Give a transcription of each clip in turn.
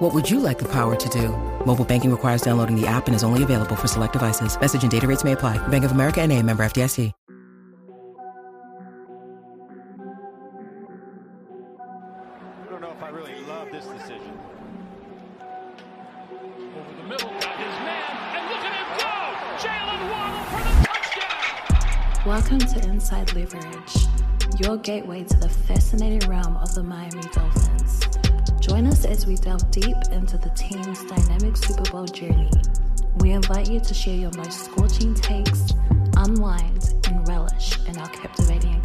What would you like the power to do? Mobile banking requires downloading the app and is only available for select devices. Message and data rates may apply. Bank of America and a member FDIC. I don't know if I really love this decision. Over the middle, got his man, and look at him go! Jaylen Waddle for the touchdown! Welcome to Inside Leverage, your gateway to the fascinating realm of the Miami Dolphins. Join us as we delve deep into the team's dynamic Super Bowl journey. We invite you to share your most scorching takes, unwind, and relish in our captivating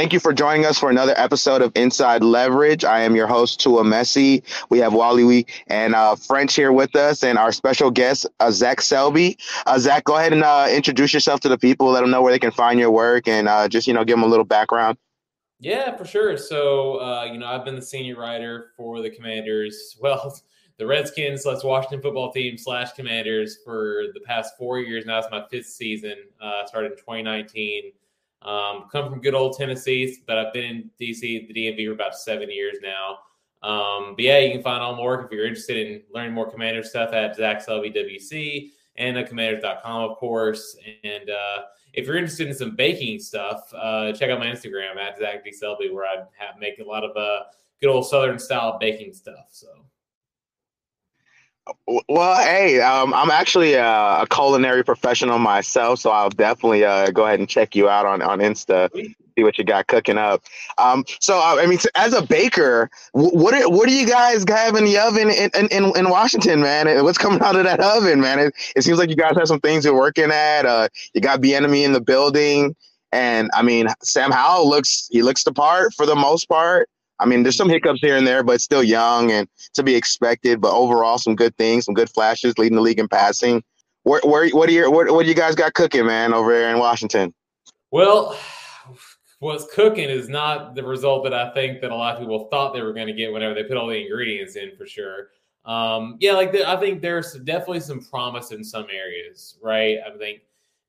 Thank you for joining us for another episode of Inside Leverage. I am your host, Tua Messi. We have Wally Wee and uh, French here with us and our special guest, uh, Zach Selby. Uh, Zach, go ahead and uh, introduce yourself to the people, let them know where they can find your work and uh, just, you know, give them a little background. Yeah, for sure. So, uh, you know, I've been the senior writer for the Commanders. Well, the Redskins slash Washington football team slash Commanders for the past four years. Now it's my fifth season. Started in 2019. Um, come from good old Tennessee, but I've been in DC, the DMV for about seven years now. Um, but yeah, you can find all my work if you're interested in learning more Commander stuff at Zach Selby WC and at commanders.com, of course. And uh, if you're interested in some baking stuff, uh, check out my Instagram at Zach D. Selby, where I have make a lot of uh, good old Southern style baking stuff. So Well, hey, um, I'm actually uh, a culinary professional myself, so I'll definitely uh, go ahead and check you out on, on Insta, see what you got cooking up. Um, so, uh, I mean, so as a baker, what are, what do you guys have in the oven in, in, in Washington, man? What's coming out of that oven, man? It, it seems like you guys have some things you're working at. Uh, you got Bieniemy in the building, and I mean, Sam Howell looks he looks the part for the most part. I mean, there's some hiccups here and there, but still young and to be expected. But overall, some good things, some good flashes, leading the league in passing. Where, where, what do you, what, what do you guys got cooking, man, over there in Washington? Well, what's cooking is not the result that I think that a lot of people thought they were going to get whenever they put all the ingredients in, for sure. Um, yeah, like the, I think there's definitely some promise in some areas, right? I think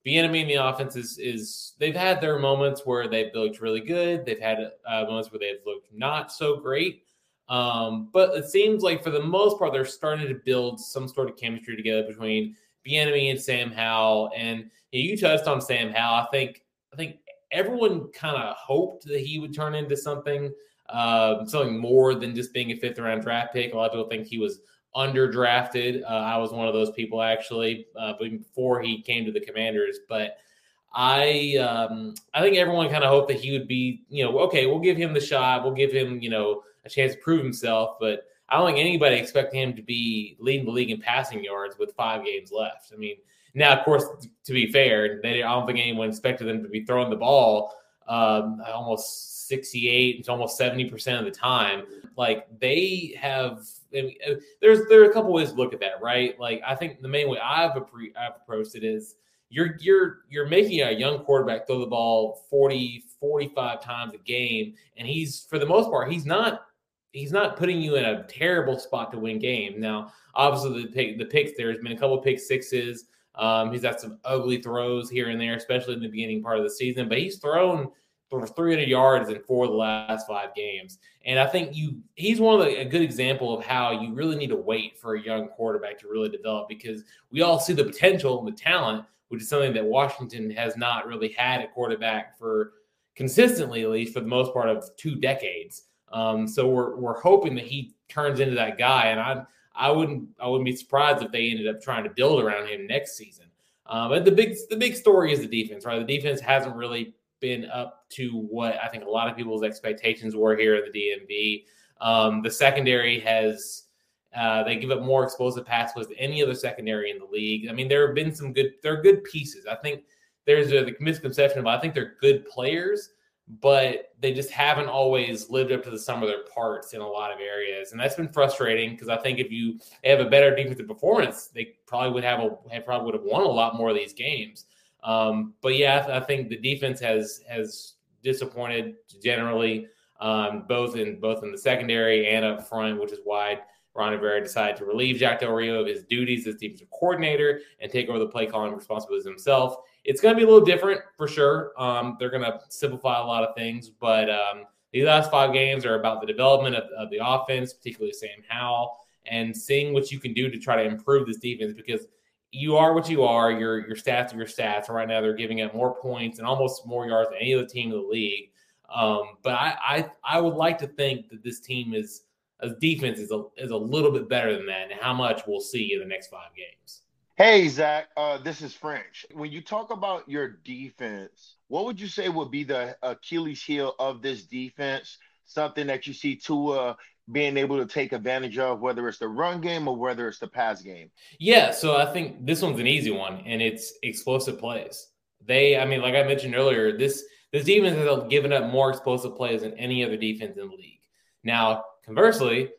Bieniemy in the offense is, is they've had their moments where they've looked really good. They've had uh, moments where they've looked not so great. Um, but it seems like for the most part, they're starting to build some sort of chemistry together between Bieniemy and Sam Howell. And you, know, you touched on Sam Howell. I think I think everyone kind of hoped that he would turn into something, um, something more than just being a fifth round draft pick. A lot of people think he was underdrafted. Uh, I was one of those people actually, uh, before he came to the Commanders. But I um, I think everyone kind of hoped that he would be, you know, okay, we'll give him the shot, we'll give him, you know, a chance to prove himself. But I don't think anybody expected him to be leading the league in passing yards with five games left. I mean, now of course, to be fair, they I don't think anyone expected them to be throwing the ball um, almost 68, it's almost 70 percent of the time. Like they have I mean, uh, there's there are a couple ways to look at that, right? Like I think the main way I've, appre- I've approached it is you're you're you're making a young quarterback throw the ball 40 45 times a game and he's for the most part he's not he's not putting you in a terrible spot to win game. Now, obviously the pick, the picks there's been a couple pick sixes. Um, he's had some ugly throws here and there, especially in the beginning part of the season, but he's thrown for 300 yards in four of the last five games. And I think you he's one of the, a good example of how you really need to wait for a young quarterback to really develop because we all see the potential and the talent, which is something that Washington has not really had a quarterback for consistently, at least for the most part of two decades. Um, so we're we're hoping that he turns into that guy, and I I wouldn't I wouldn't be surprised if they ended up trying to build around him next season. Um, but the big the big story is the defense, right? The defense hasn't really been up to what I think a lot of people's expectations were here at the DMV. Um, the secondary has uh, they give up more explosive pass plays than any other secondary in the league. I mean, there have been some good, they're good pieces. I think there's a the misconception about I think they're good players, but they just haven't always lived up to the sum of their parts in a lot of areas, and that's been frustrating because I think if you have a better defensive performance, they probably would have a probably would have won a lot more of these games. Um, but yeah, I think the defense has has disappointed generally, um, both in both in the secondary and up front, which is why Ron Rivera decided to relieve Jack Del Rio of his duties as defensive coordinator and take over the play calling responsibilities himself. It's going to be a little different for sure. Um, they're going to simplify a lot of things, but um, these last five games are about the development of, of, the offense, particularly Sam Howell, and seeing what you can do to try to improve this defense because you are what you are. Your your stats are your stats. Right now, they're giving up more points and almost more yards than any other team in the league. Um, but I, I I would like to think that this team is as defense is a is a little bit better than that, and how much we'll see in the next five games. Hey Zach, uh, this is French. When you talk about your defense, what would you say would be the Achilles heel of this defense? Something that you see Tua being able to take advantage of, whether it's the run game or whether it's the pass game. Yeah, so I think this one's an easy one, and it's explosive plays. They, I mean, like I mentioned earlier, this this defense has given up more explosive plays than any other defense in the league. Now, Conversely,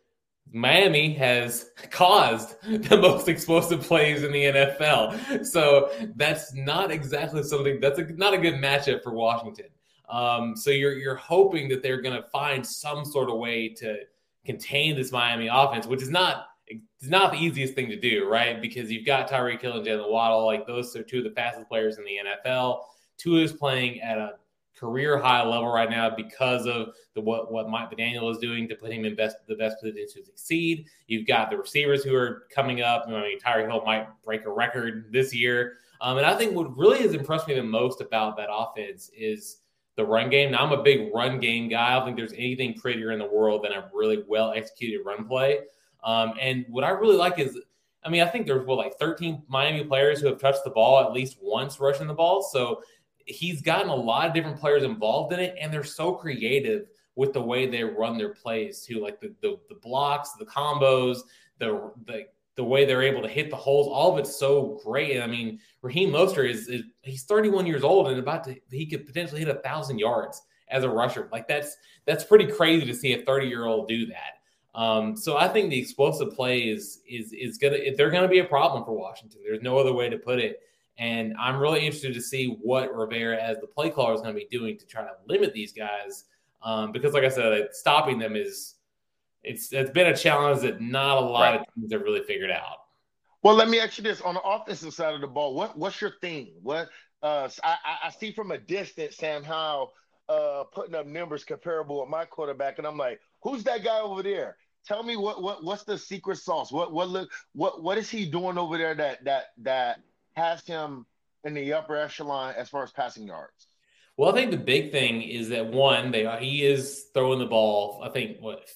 Miami has caused the most explosive plays in the NFL. So that's not exactly something that's a, not a good matchup for Washington. Um, so you're you're hoping that they're going to find some sort of way to contain this Miami offense, which is not it's not the easiest thing to do, right? Because you've got Tyreek Hill and Jaylen Waddle, like those are two of the fastest players in the NFL. Tua is playing at a career high level right now because of the what what Mike McDaniel is doing to put him in best the best position to succeed. You've got the receivers who are coming up. I mean, Tyreek Hill might break a record this year. Um, and I think what really has impressed me the most about that offense is the run game. Now, I'm a big run game guy. I don't think there's anything prettier in the world than a really well executed run play. Um, and what I really like is, I mean, I think there's what like 13 Miami players who have touched the ball at least once rushing the ball. So he's gotten a lot of different players involved in it, and they're so creative with the way they run their plays too, like the the, the blocks, the combos, the the the way they're able to hit the holes. All of it's so great. I mean, Raheem Mostert is, is he's 31 years old and about to he could potentially hit a thousand yards as a rusher. Like that's that's pretty crazy to see a 30 year old do that. Um, so I think the explosive play is is is gonna they're gonna be a problem for Washington. There's no other way to put it. And I'm really interested to see what Rivera, as the play caller, is going to be doing to try to limit these guys. Um, because, like I said, stopping them is it's it's been a challenge that not a lot right. of teams have really figured out. Well, let me ask you this: on the offensive side of the ball, what what's your thing? What uh, I, I see from a distance Sam Howell uh, putting up numbers comparable with my quarterback, and I'm like, who's that guy over there? Tell me what what what's the secret sauce? What what look what what is he doing over there that that that has him in the upper echelon as far as passing yards? Well, I think the big thing is that one, they he is throwing the ball. I think what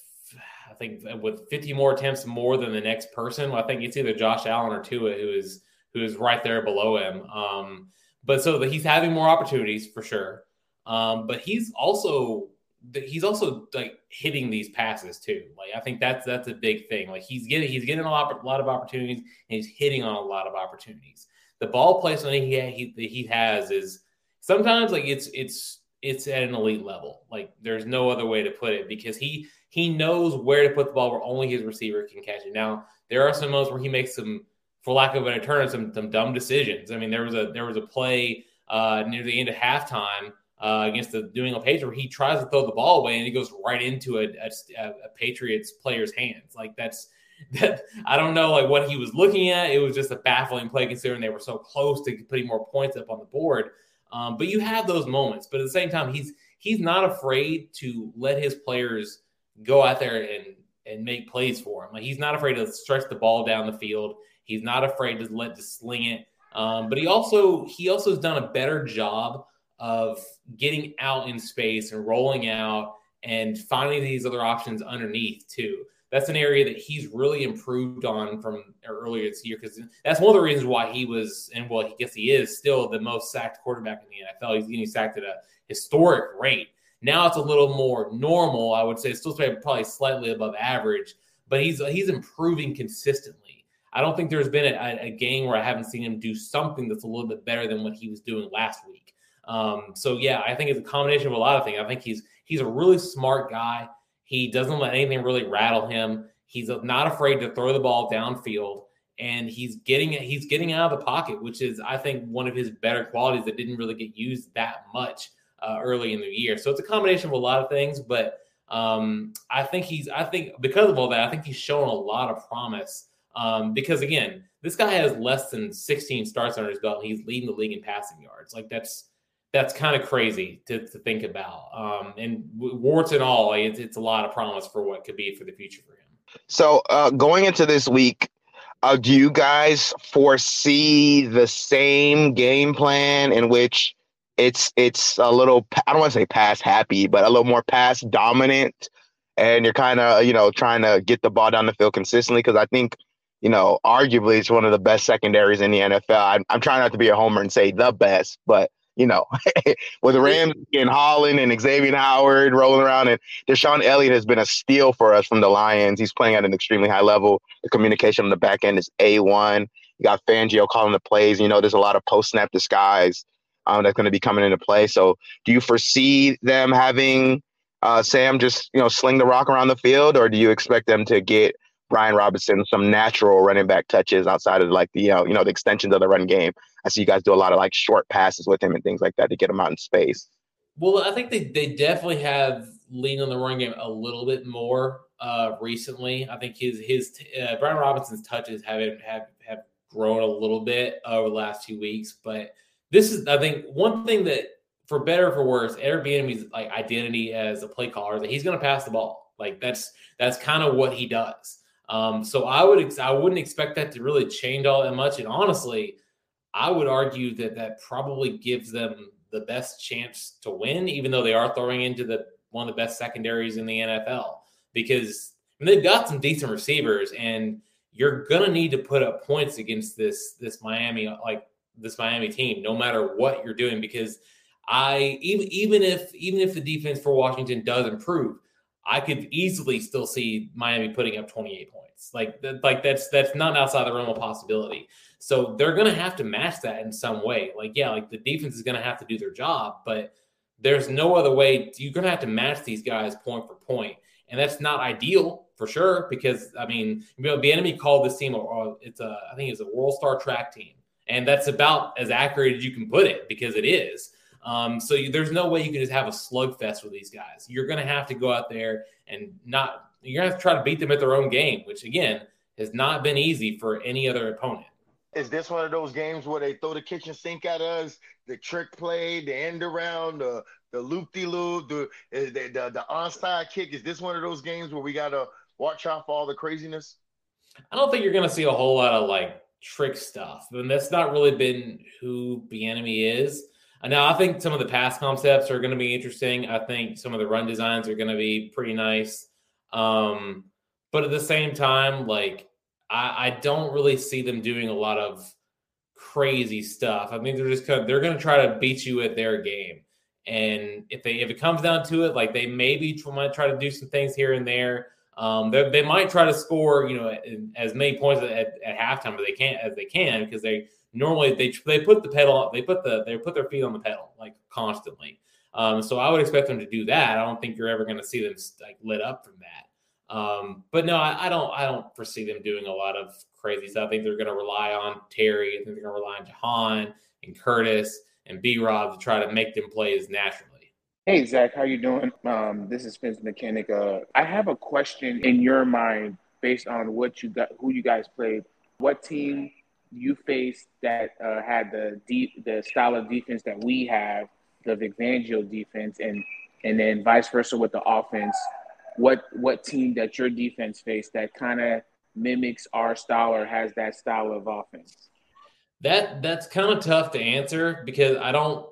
I think with 50 more attempts more than the next person. I think it's either Josh Allen or Tua who is who is right there below him. Um, but so he's having more opportunities for sure. Um, but he's also he's also like hitting these passes too. Like I think that's that's a big thing. Like he's getting he's getting a lot a lot of opportunities and he's hitting on a lot of opportunities the ball placement he he he has is sometimes like it's it's it's at an elite level. Like there's no other way to put it because he he knows where to put the ball where only his receiver can catch it. Now there are some moments where he makes some, for lack of an term, some some dumb decisions. I mean there was a there was a play uh, near the end of halftime uh, against the New England Patriots where he tries to throw the ball away and he goes right into a, a, a Patriots player's hands. Like that's that I don't know like what he was looking at. It was just a baffling play considering they were so close to putting more points up on the board. Um, but you have those moments. But at the same time, he's he's not afraid to let his players go out there and and make plays for him. Like he's not afraid to stretch the ball down the field. He's not afraid to let to sling it. Um, but he also he also has done a better job of getting out in space and rolling out and finding these other options underneath too. that's an area that he's really improved on from earlier this year because that's one of the reasons why he was and well, I guess he is still the most sacked quarterback in the NFL. He's getting sacked at a historic rate. Now it's a little more normal. I would say still probably slightly above average, but he's he's improving consistently. I don't think there's been a, a game where I haven't seen him do something that's a little bit better than what he was doing last week. Um, so yeah, I think it's a combination of a lot of things. I think he's he's a really smart guy. He doesn't let anything really rattle him. He's not afraid to throw the ball downfield, and he's getting he's getting out of the pocket, which is I think one of his better qualities that didn't really get used that much uh, early in the year. So it's a combination of a lot of things, but um, I think he's I think because of all that, I think he's shown a lot of promise. Um, because again, this guy has less than 16 starts under his belt. He's leading the league in passing yards. Like that's that's kind of crazy to, to think about. Um, and warts and all, it's, it's a lot of promise for what could be for the future for him. So uh, going into this week, uh, do you guys foresee the same game plan in which it's it's a little I don't want to say pass happy, but a little more pass dominant, and you're kind of you know trying to get the ball down the field consistently because I think you know arguably it's one of the best secondaries in the NFL. I'm, I'm trying not to be a homer and say the best, but you know, with the Rams and Holland and Xavier Howard rolling around, and DeShon Elliott has been a steal for us from the Lions. He's playing at an extremely high level. The communication on the back end is a one. You got Fangio calling the plays. You know, there's a lot of post snap disguise um, that's going to be coming into play. So, do you foresee them having uh, Sam just you know sling the rock around the field, or do you expect them to get Brian Robinson some natural running back touches outside of like the you know, you know the extensions of the run game. I see you guys do a lot of like short passes with him and things like that to get him out in space. Well, I think they, they definitely have leaned on the run game a little bit more uh, recently. I think his his uh, Brian Robinson's touches have have have grown a little bit over the last few weeks, but this is I think one thing that for better or for worse, Bieniemy's like identity as a play caller is that he's going to pass the ball. Like that's that's kind of what he does. Um, so I would I wouldn't expect that to really change all that much. And honestly, I would argue that that probably gives them the best chance to win, even though they are throwing into the one of the best secondaries in the NFL because I mean, they've got some decent receivers, and you're gonna need to put up points against this this Miami like this Miami team, no matter what you're doing. Because I even even if even if the defense for Washington does improve, I could easily still see Miami putting up 28 points. Like, like that's that's not outside the realm of possibility. So they're going to have to match that in some way. Like, yeah, like the defense is going to have to do their job, but there's no other way. You're going to have to match these guys point for point, and that's not ideal for sure. Because I mean, you know, Bieniemy called this team, or it's a, I think it's a World Star track team, and that's about as accurate as you can put it because it is. Um, so you, there's no way you can just have a slugfest with these guys. You're going to have to go out there and not. You're going to have to try to beat them at their own game, which again has not been easy for any other opponent. Is this one of those games where they throw the kitchen sink at us, the trick play, the end around, the the loop de loop, the, the the the onside kick? Is this one of those games where we got to watch out for all the craziness? I don't think you're going to see a whole lot of like trick stuff, and that's not really been who Bieniemy is. Now, I think some of the pass concepts are going to be interesting. I think some of the run designs are going to be pretty nice. Um, but at the same time, like I, I, don't really see them doing a lot of crazy stuff. I mean, they're just kind of, they're going to try to beat you at their game. And if they if it comes down to it, like they maybe might try to do some things here and there. Um, they, they might try to score, you know, as many points at, at halftime as they can as they can because they normally they they put the pedal they put the they put their feet on the pedal like constantly. Um, so I would expect them to do that. I don't think you're ever going to see them like lit up from that. Um, but no, I, I, don't I don't foresee them doing a lot of crazy stuff. I think they're going to rely on Terry. I think they're going to rely on Jahan and Curtis and B Rob to try to make them plays naturally. Hey Zach, how you doing? Um, this is Spence Mechanic. Uh, I have a question in your mind based on what you got, who you guys played. What team you faced that uh, had the deep the style of defense that we have, the Vic Fangio defense, and and then vice versa with the offense. What what team that your defense faced that kind of mimics our style or has that style of offense? That that's kind of tough to answer because I don't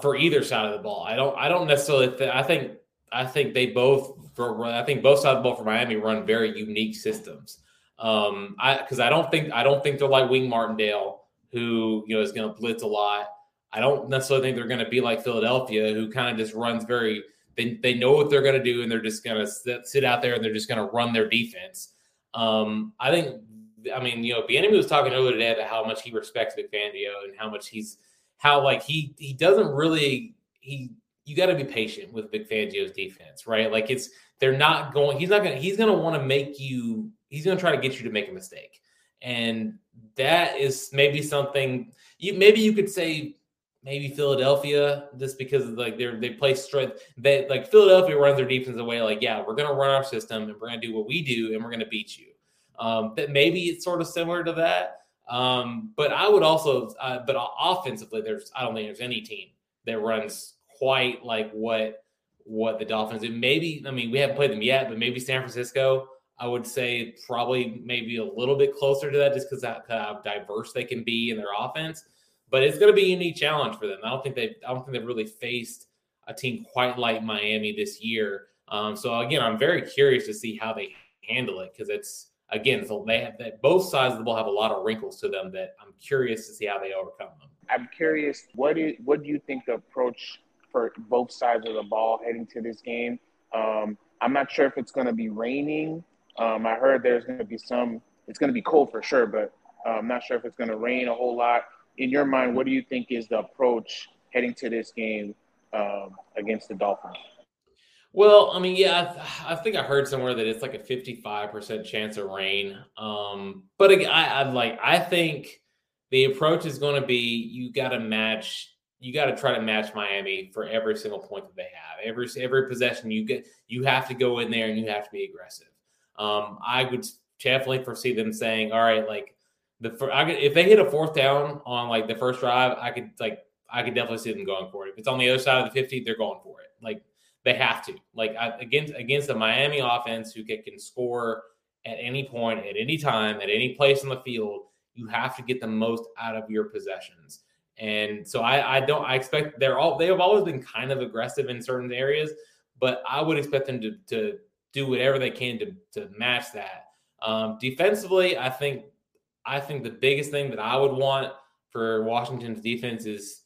for either side of the ball. I don't I don't necessarily th- I think I think they both for I think both sides of the ball for Miami run very unique systems. Um, I because I don't think I don't think they're like Wink Martindale, who you know is going to blitz a lot. I don't necessarily think they're going to be like Philadelphia, who kind of just runs very. They, they know what they're going to do, and they're just going to sit, sit out there and they're just going to run their defense. Um, I think, I mean, you know, Bieniemy was talking earlier today about how much he respects Vic Fangio and how much he's how like he he doesn't really he you got to be patient with Vic Fangio's defense, right? Like it's they're not going. He's not to He's to want to make you. He's to try to get you to make a mistake, and that is maybe something. You maybe you could say maybe Philadelphia just because like they're they play strength. They like Philadelphia runs their defense away. Like yeah, we're to run our system and we're to do what we do and we're to beat you. Um, but maybe it's sort of similar to that. Um, but I would also, uh, but offensively, there's I don't think there's any team that runs quite like what what the Dolphins do. Maybe I mean we haven't played them yet, but maybe San Francisco. I would say probably maybe a little bit closer to that, just because how diverse they can be in their offense. But it's going to be a unique challenge for them. I don't think they I don't think they've really faced a team quite like Miami this year. Um, so again, I'm very curious to see how they handle it because it's again, so they have that both sides of the ball have a lot of wrinkles to them that I'm curious to see how they overcome them. I'm curious, what do what do you think the approach for both sides of the ball heading to this game? Um, I'm not sure if it's going to be raining. Um, I heard there's going to be some. It's going to be cold for sure, but I'm not sure if it's going to rain a whole lot. In your mind, what do you think is the approach heading to this game um, against the Dolphins? Well, I mean, yeah, I, I, think I heard somewhere that it's like a 55% chance of rain. Um, but I, I like, I think the approach is going to be you got to match, you got to try to match Miami for every single point that they have. Every every possession you get, you have to go in there and you have to be aggressive. Um, I would definitely foresee them saying, "All right, like the I could, if they hit a fourth down on like the first drive, I could like I could definitely see them going for it. If it's on the other side of the 50, they're going for it. Like they have to. Like against against the Miami offense who can, can score at any point, at any time, at any place on the field, you have to get the most out of your possessions. And so I, I don't I expect they're all they have always been kind of aggressive in certain areas, but I would expect them to to do whatever they can to to match that. Um, defensively, I think I think the biggest thing that I would want for Washington's defense is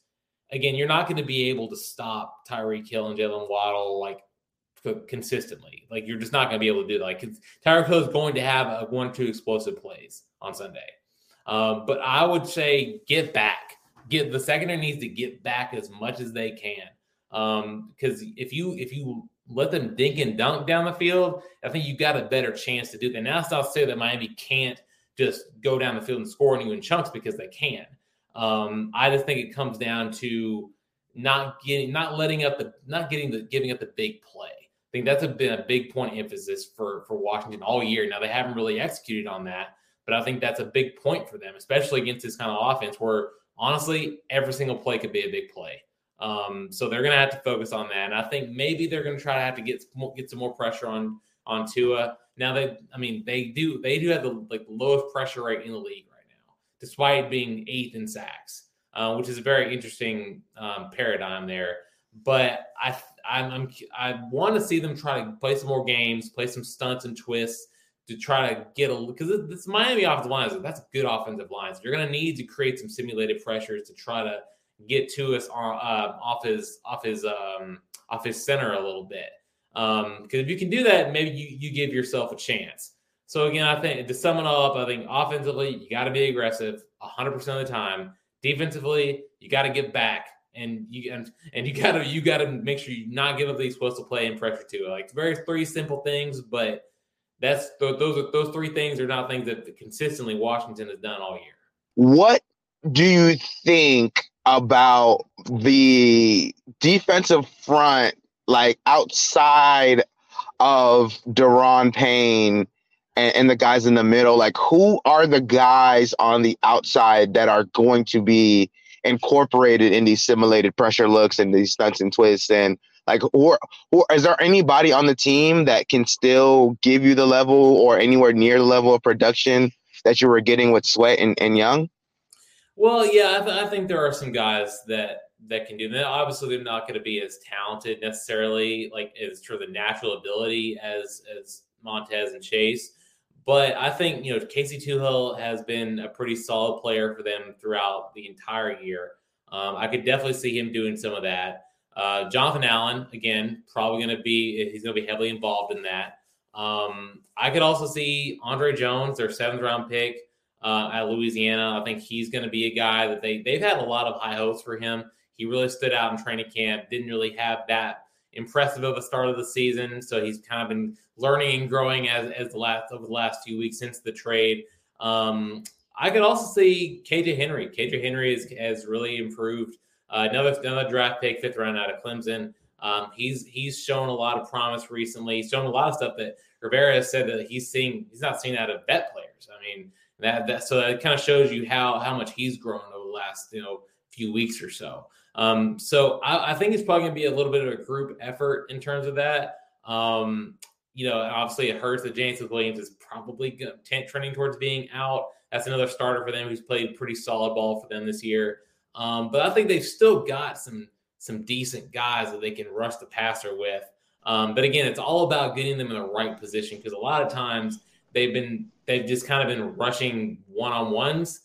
again, you're not going to be able to stop Tyreek Hill and Jaylen Waddle like consistently. Like you're just not going to be able to do that. Like Tyreek Hill is going to have a one two explosive plays on Sunday. Um, but I would say get back. Get the secondary needs to get back as much as they can. Because um, if you if you let them dink and dunk down the field, I think you got a better chance to do that. Now that's not to say that Miami can't just go down the field and score on you in chunks because they can. Um, I just think it comes down to not getting, not letting up the, not getting the, giving up the big play. I think that's a, been a big point of emphasis for for Washington all year. Now they haven't really executed on that, but I think that's a big point for them, especially against this kind of offense where honestly every single play could be a big play. Um, so they're going to have to focus on that, and I think maybe they're going to try to have to get get some more pressure on on Tua. Now they, I mean, they do they do have the like lowest pressure rate in the league despite being eighth in sacks, uh, which is a very interesting um, paradigm there. But I I'm, I'm, i want to see them try to play some more games, play some stunts and twists to try to get a because this Miami offensive line is that's a good offensive line. So you're going to need to create some simulated pressures to try to get to us on, uh, off his off his um, off his center a little bit. Because um, if you can do that, maybe you you give yourself a chance. So again, I think to sum it all up, I think offensively you got to be aggressive 100 percent of the time. Defensively, you got to get back, and you and, and you got to you got to make sure you not give up supposed to play and pressure to. Like very three simple things, but that's those are those three things are not things that consistently Washington has done all year. What do you think about the defensive front, like outside of Daron Payne? And, and the guys in the middle like who are the guys on the outside that are going to be incorporated in these simulated pressure looks and these stunts and twists and like or or is there anybody on the team that can still give you the level or anywhere near the level of production that you were getting with sweat and, and young well yeah I, th- I think there are some guys that that can do that. Obviously, they're not going to be as talented necessarily, like as for the natural ability as as Montez and Chase. But I think you know Casey Toohill has been a pretty solid player for them throughout the entire year. Um, I could definitely see him doing some of that. Uh, Jonathan Allen, again, probably going to be he's going to be heavily involved in that. Um, I could also see Andre Jones, their seventh round pick uh, at Louisiana. I think he's going to be a guy that they they've had a lot of high hopes for him. He really stood out in training camp. Didn't really have that impressive of a start of the season, so he's kind of been learning and growing as as the last over the last few weeks since the trade. Um, I could also see KJ Henry. KJ Henry is, has really improved. Uh, another another draft pick, fifth round out of Clemson. Um, he's he's shown a lot of promise recently. He's shown a lot of stuff that Rivera has said that he's seeing. He's not seen out of vet players. I mean that that so that kind of shows you how how much he's grown over the last you know few weeks or so. Um, so I, I think it's probably going to be a little bit of a group effort in terms of that. Um, you know, obviously it hurts that James Williams is probably t- trending towards being out. That's another starter for them who's played pretty solid ball for them this year. Um, but I think they've still got some some decent guys that they can rush the passer with. Um, but again, it's all about getting them in the right position because a lot of times they've been they've just kind of been rushing one on ones,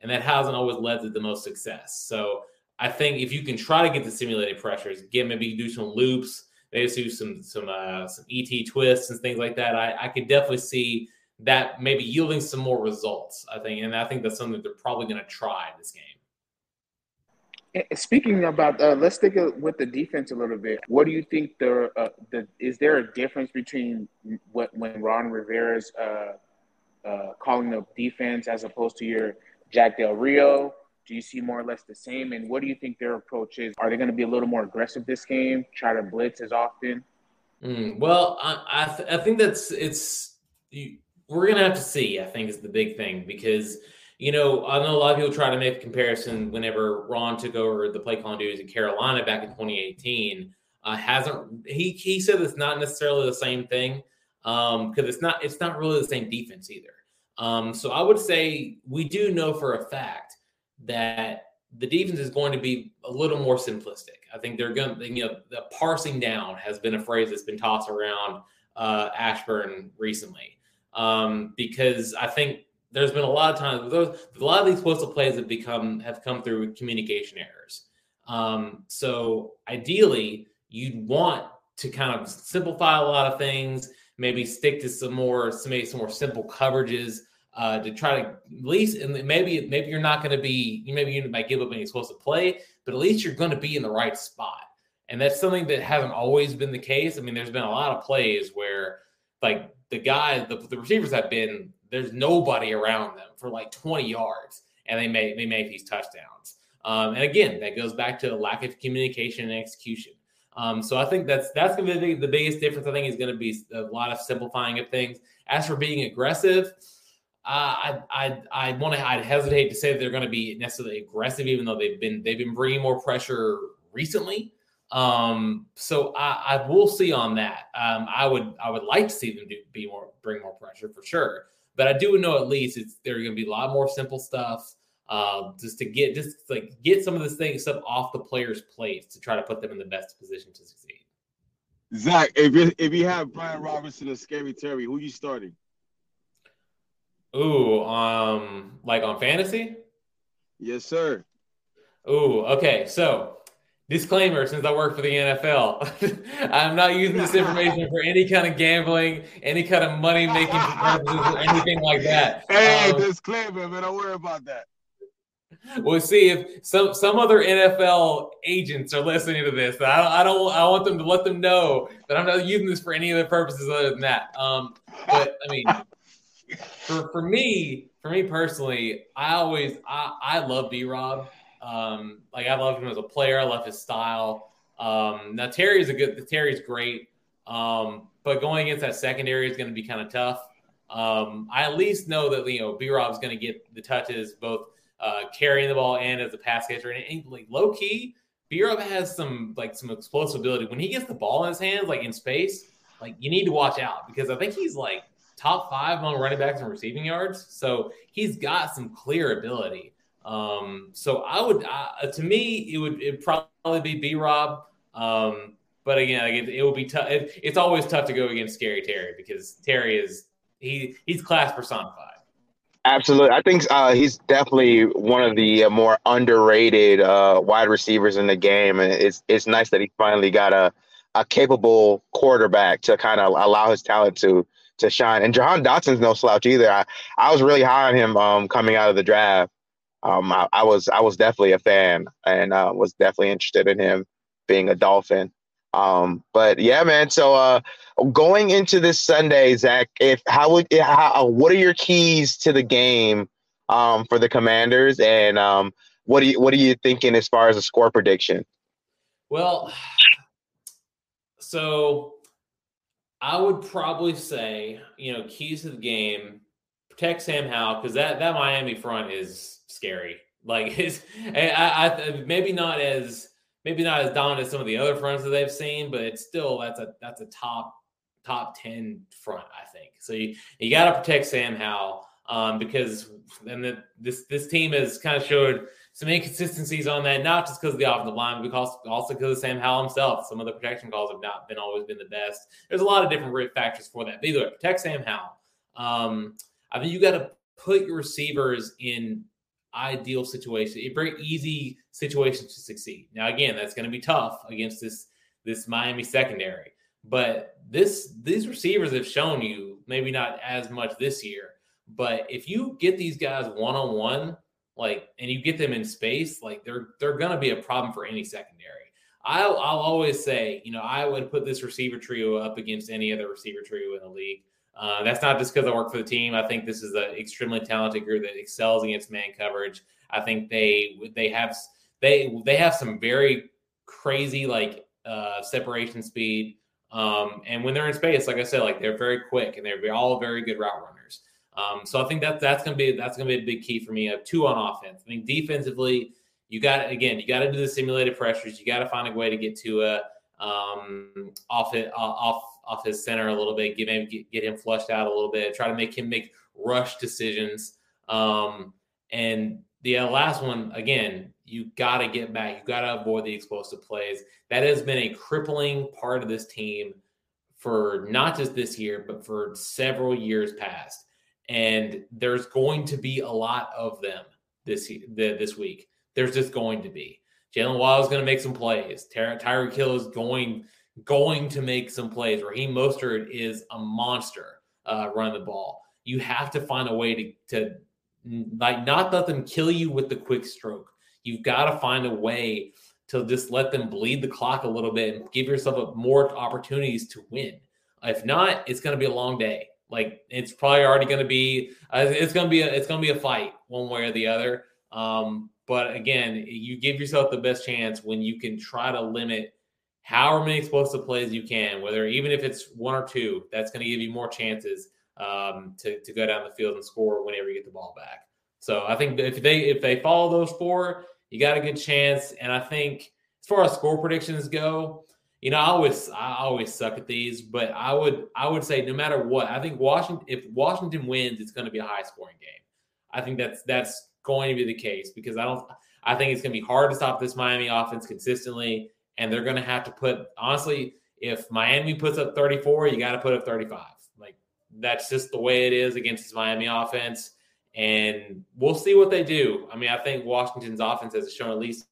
and that hasn't always led to the most success. So I think if you can try to get the simulated pressures, get maybe do some loops, maybe do some some uh, some ET twists and things like that, I, I could definitely see that maybe yielding some more results. I think, and I think that's something they're probably going to try this game. Speaking about, uh, let's stick with the defense a little bit. What do you think the uh, the is there a difference between what when Ron Rivera's uh, uh, calling the defense as opposed to your Jack Del Rio? Do you see more or less the same? And what do you think their approach is? Are they going to be a little more aggressive this game? Try to blitz as often? Mm, well, I I, th- I, think that's it's you, we're going to have to see. I think is the big thing because you know, I know a lot of people try to make a comparison whenever Ron took over the play calling duties in Carolina back in 2018. Uh, hasn't he? He said it's not necessarily the same thing because um, it's not. It's not really the same defense either. Um, so I would say we do know for a fact that the defense is going to be a little more simplistic. I think they're going. to, You know, the parsing down has been a phrase that's been tossed around uh, Ashburn recently um, because I think there's been a lot of times those a lot of these postal plays have become have come through communication errors. Um, so ideally, you'd want to kind of simplify a lot of things, maybe stick to some more some maybe some more simple coverages uh, to try to at least and maybe maybe you're not going to be maybe you might give up any explosive play, but at least you're going to be in the right spot. And that's something that hasn't always been the case. I mean, there's been a lot of plays where like the guy, the, the receivers have been there's nobody around them for like 20 yards, and they make they make these touchdowns. Um, and again, that goes back to lack of communication and execution. Um, so I think that's that's going to be the, biggest difference. I think is going to be a lot of simplifying of things. As for being aggressive, I I I want to I'd hesitate to say they're going to be necessarily aggressive, even though they've been they've been bringing more pressure recently. Um, so I, I will see on that. Um, I would I would like to see them do, be more bring more pressure for sure. But I do know at least it's there's going to be a lot more simple stuff. Uh, just to get just like get some of this thing stuff off the players' plates to try to put them in the best position to succeed. Zach, if you if you have Brian Robinson or Scary Terry, who are you starting? Ooh, um, like on fantasy? Yes, sir. Ooh, okay. So Disclaimer since I work for the NFL, I'm not using this information for any kind of gambling, any kind of money making purposes, or anything like that. Hey, um, disclaimer, man, don't worry about that. We'll see if some some other NFL agents are listening to this. I don't, I don't I want them to let them know that I'm not using this for any other purposes other than that. Um, but I mean, for for me, for me personally, I always I, I love B Rob. Um, like I love him as a player. I love his style. Um, now Terry's a good. Terry's great. Um, but going against that secondary is going to be kind of tough. Um, I at least know that you know B Rob's going to get the touches, both uh, carrying the ball and as a pass catcher. And, and like low key, B Rob has some like some explosive ability when he gets the ball in his hands, like in space. Like you need to watch out because I think he's like top five among running backs and receiving yards. So he's got some clear ability. Um, so I would, uh, to me, it would it probably be B Rob. Um, but again, like it, it will be tough. It, it's always tough to go against Scary Terry because Terry is he he's class personified. Absolutely, I think uh, he's definitely one of the uh, more underrated uh, wide receivers in the game, and it's it's nice that he finally got a a capable quarterback to kind of allow his talent to to shine. And Jahan Dotson's no slouch either. I, I was really high on him um, coming out of the draft. Um, I, I, was I was definitely a fan and uh, was definitely interested in him being a Dolphin. Um, but yeah, man. So uh, going into this Sunday, Zach, if how would how, uh, what are your keys to the game um, for the Commanders, and um, what are you what are you thinking as far as a score prediction? Well, so I would probably say you know keys to the game protect Sam Howell because that that Miami front is scary. Like is I, I maybe not as maybe not as dominant as some of the other fronts that they've seen, but it's still that's a that's a top top ten front, I think. So you you got to protect Sam Howell um, because and the, this this team has kind of showed some inconsistencies on that, not just because of the offensive line, but because also because of Sam Howell himself. Some of the protection calls have not been always been the best. There's a lot of different factors for that. But either way, protect Sam Howell. Um, I think you got to put your receivers in ideal situation, a very easy situation to succeed. Now, again, that's going to be tough against this this Miami secondary, but this these receivers have shown you maybe not as much this year, but if you get these guys one on one, like, and you get them in space, like they're they're going to be a problem for any secondary. I'll, I'll always say, you know, I would put this receiver trio up against any other receiver trio in the league. Uh, that's not just because I work for the team. I think this is an extremely talented group that excels against man coverage. I think they they have they they have some very crazy like uh, separation speed. Um, and when they're in space, like I said, like they're very quick and they're all very good route runners. Um, so I think that that's gonna be that's gonna be a big key for me. I have two on offense. I think defensively, you got again, you got to do the simulated pressures. You got to find a way to get to a um, off it off off his center a little bit, get him get, get him flushed out a little bit, try to make him make rush decisions. Um, and the uh, last one, again, you got to get back. You got to avoid the explosive plays. That has been a crippling part of this team for not just this year, but for several years past. And there's going to be a lot of them this this week. There's just going to be. Jaylen Waddle is going to make some plays. Ty- Tyreek Hill is going going to make some plays. Raheem Mostert is a monster uh, running the ball. You have to find a way to, to like not let them kill you with the quick stroke. You've got to find a way to just let them bleed the clock a little bit and give yourself more opportunities to win. If not, it's going to be a long day. Like it's probably already going to be, uh, it's going to be, a, it's going to be a fight one way or the other. Um, but again, you give yourself the best chance when you can try to limit however many explosive plays you can, whether even if it's one or two, that's going to give you more chances um, to, to go down the field and score whenever you get the ball back. So I think if they if they follow those four, you got a good chance. And I think as far as score predictions go, you know, I always I always suck at these, but I would I would say no matter what, I think Washington if Washington wins, it's going to be a high scoring game. I think that's that's going to be the case because I don't I think it's going to be hard to stop this Miami offense consistently and they're going to have to put honestly if miami puts up 34 you got to put up 35 like that's just the way it is against this miami offense and we'll see what they do i mean i think washington's offense has shown at least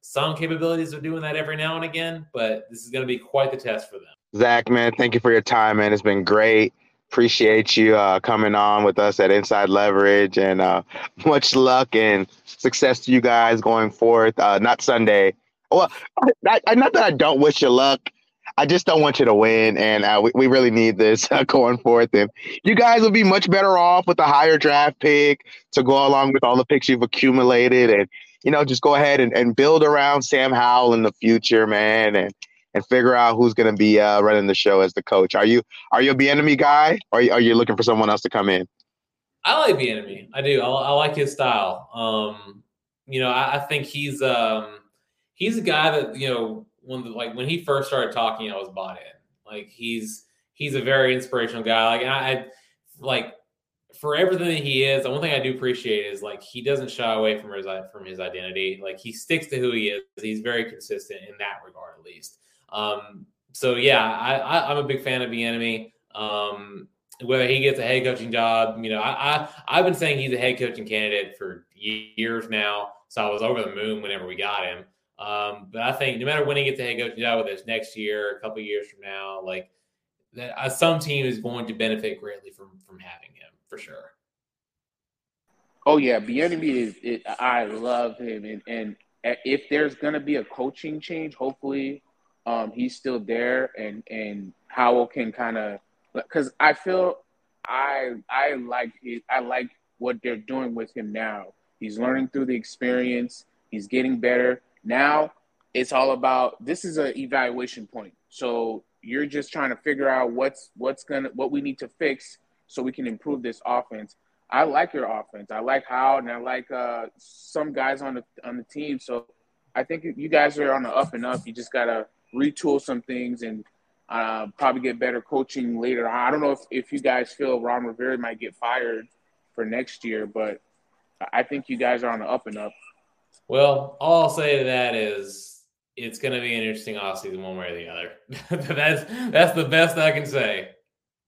some capabilities of doing that every now and again but this is going to be quite the test for them zach man thank you for your time man it's been great appreciate you uh, coming on with us at inside leverage and uh, much luck and success to you guys going forth uh, not sunday well, I, I, not that I don't wish you luck. I just don't want you to win, and uh, we, we really need this uh, going forth. And you guys will be much better off with a higher draft pick to go along with all the picks you've accumulated, and you know, just go ahead and, and build around Sam Howell in the future, man, and and figure out who's going to be uh, running the show as the coach. Are you are you a Bieniemy guy, or are you, looking for someone else to come in? I like Bieniemy. I do. I, I like his style. Um, you know, I, I think he's um, he's a guy that you know when the, like when he first started talking, I was bought in. Like he's he's a very inspirational guy. Like I, I like for everything that he is, the one thing I do appreciate is like he doesn't shy away from his from his identity. Like he sticks to who he is. He's very consistent in that regard, at least. Um, so yeah, I, am a big fan of Bieniemy. Um, whether he gets a head coaching job, you know, I, I I've been saying he's a head coaching candidate for years now. So I was over the moon whenever we got him. Um, but I think no matter when he gets a head coaching job, whether it's next year, a couple years from now, like that, uh, some team is going to benefit greatly from from having him for sure. Oh yeah, Bieniemy is. It, I love him, and and if there's gonna be a coaching change, hopefully, um, he's still there, and and Howell can kind of because I feel I I like his, I like what they're doing with him now. He's learning through the experience. He's getting better. Now it's all about this is an evaluation point. So you're just trying to figure out what's what's gonna what we need to fix so we can improve this offense. I like your offense. I like how and I like uh, some guys on the on the team. So I think you guys are on the up and up. You just gotta retool some things and uh, probably get better coaching later. I don't know if, if you guys feel Ron Rivera might get fired for next year, but I think you guys are on the up and up. Well, all I'll say to that is it's going to be an interesting offseason one way or the other. that's that's the best I can say.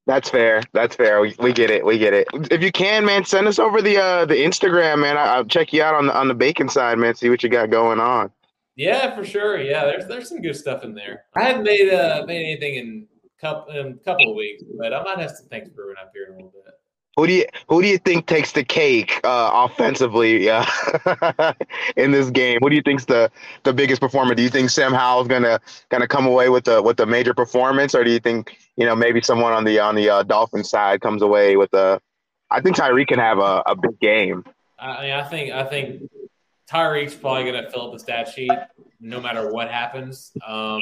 That's fair. That's fair. We, we get it. We get it. If you can, man, send us over the uh the Instagram, man. I, will check you out on the on the bacon side, man. See what you got going on. Yeah, for sure. Yeah, there's there's some good stuff in there. I haven't made uh made anything in couple in a couple of weeks, but I might have some things brewing up here in a little bit. Who do you who do you think takes the cake uh, offensively uh, in this game? Who do you think's the the biggest performer? Do you think Sam Howell's gonna gonna come away with a with a major performance, or do you think you know maybe someone on the on the uh, Dolphin side comes away with a? I think Tyreek can have a, a big game. I mean, I think I think Tyreek's probably to fill up the stat sheet no matter what happens. Um,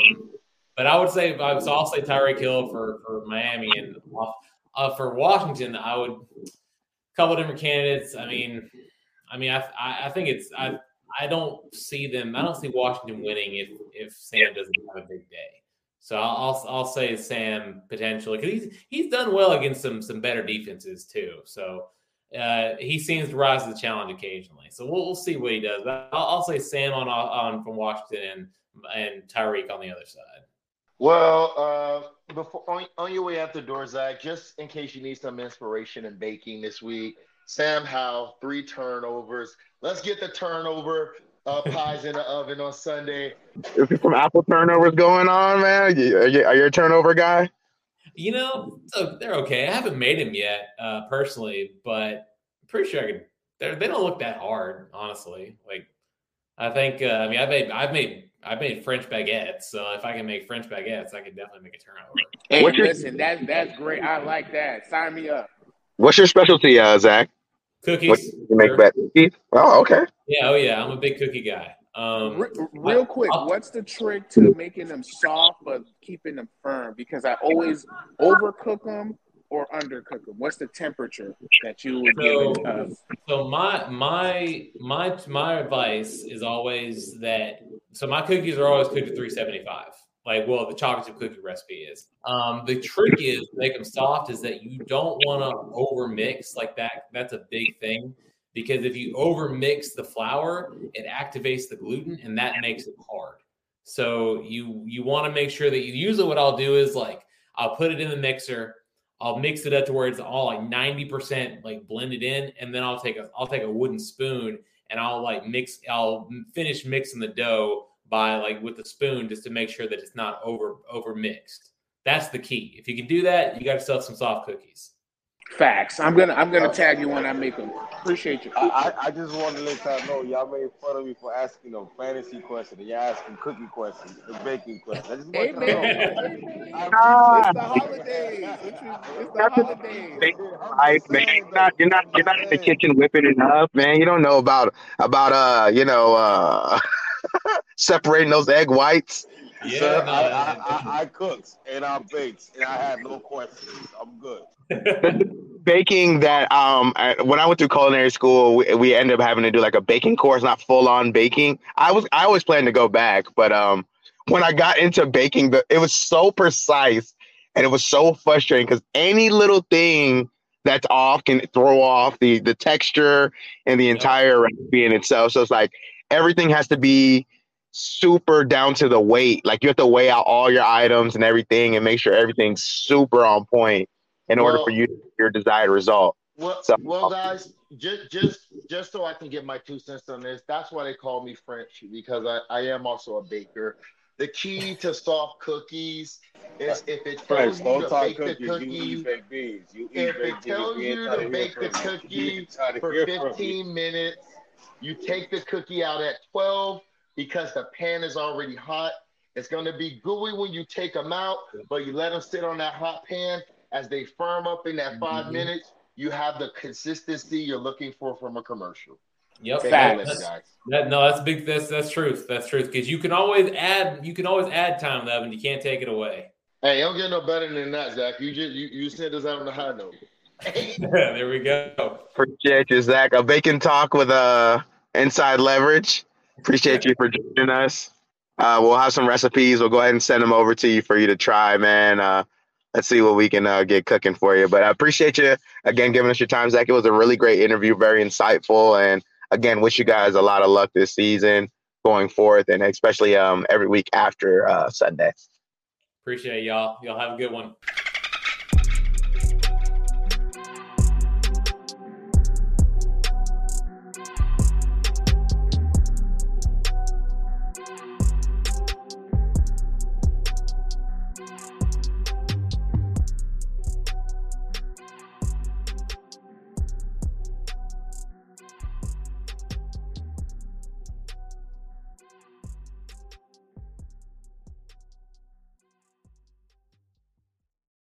but I would say, so I'll say Tyreek Hill for, for Miami and uh, for Washington, I would a couple different candidates. I mean, I mean, I, I think it's I I don't see them. I don't see Washington winning if if Sam doesn't have a big day. So I'll I'll say Sam potentially because he's he's done well against some some better defenses too. So uh, he seems to rise to the challenge occasionally. So we'll, we'll see what he does. But I'll, I'll, say Sam on on from Washington and and Tyreek on the other side. Well, uh, before on, on, your way out the door, Zach, just in case you need some inspiration in baking this week, Sam Howell, three turnovers. Let's get the turnover uh, pies in the oven on Sunday. Is there some apple turnovers going on, man? Are you, are you, are you a turnover guy? You know, they're okay. I haven't made them yet uh, personally, but I'm pretty sure I could. They don't look that hard, honestly. Like, I think. Uh, I mean, I've made I've made I've made French baguettes, so if I can make French baguettes, I can definitely make a turnover. Hey, What's listen, your, that's that's great. I like that. Sign me up. What's your specialty, uh, Zach? Cookies. What, you make sure. cookies? Oh, okay. Yeah. Oh, yeah. I'm a big cookie guy. Um, real quick, I'll, what's the trick to making them soft but keeping them firm? Because I always overcook them or undercook them. What's the temperature that you would so, give us? So my my my my advice is always that. So my cookies are always cooked at 375. Like, well, the chocolate chip cookie recipe is. Um, the trick is to make them soft. Is that you don't want to over mix like that. That's a big thing because if you over mix the flour, it activates the gluten and that makes it hard. So you you want to make sure that you usually what I'll do is like I'll put it in the mixer, I'll mix it up to where it's all like 90% like blended in, and then I'll take a I'll take a wooden spoon and I'll like mix I'll finish mixing the dough by like with the spoon just to make sure that it's not over over mixed. That's the key. If you can do that, you got yourself some soft cookies. Facts. I'm gonna I'm gonna tag you when I make them. Appreciate you. I, I just wanted to let y'all know y'all made fun of me for asking a fantasy question and y'all asking cookie questions, the baking question. I just want to know. it's the holidays. It's, it's the holidays. Right, man. You're not you're not you're not in the kitchen whipping it up, man. You don't know about about uh you know uh separating those egg whites. Yeah, Sir, no, I, I, I, I cooked and I baked and I had no questions. I'm good. baking that um when I went through culinary school, we, we ended up having to do like a baking course, not full on baking. I was I always planned to go back, but um when I got into baking, the, it was so precise and it was so frustrating because any little thing that's off can throw off the the texture and the entire recipe in itself. So it's like everything has to be super down to the weight. Like you have to weigh out all your items and everything and make sure everything's super on point in order for you to get your desired result. Well, So- well, guys, just just just so I can get my two cents on this, that's why they call me French because I, I am also a baker. The key to soft cookies is if it French, tells you to talk bake the cookies. You cookie, eat beans. You eat if it baked beans. tells you trying to hear bake the from you. We cookie ain't trying to for hear from you. 15 minutes, you take the cookie out at 12 because the pan is already hot. It's going to be gooey when you take them out, but you let them sit on that hot pan as they firm up in that 5 Mhm. minutes. You have the consistency you're looking for from a commercial. Yep. Facts. a guys. That, no, that's big. That's that's truth. That's truth. Because you can always add. You can always add time to the oven. You can't take it away. Hey, you don't get no better than that, Zach. You just you, you sent us out on the high note. there we go. Appreciate you, Zach. A bacon talk with uh inside leverage. Appreciate you for joining us. Uh, we'll have some recipes. We'll go ahead and send them over to you for you to try, man. Uh, let's see what we can uh, get cooking for you. But I appreciate you again giving us your time, Zach. It was a really great interview, very insightful, and again, wish you guys a lot of luck this season going forth, and especially um every week after uh, Sunday. Appreciate y'all. Y'all have a good one.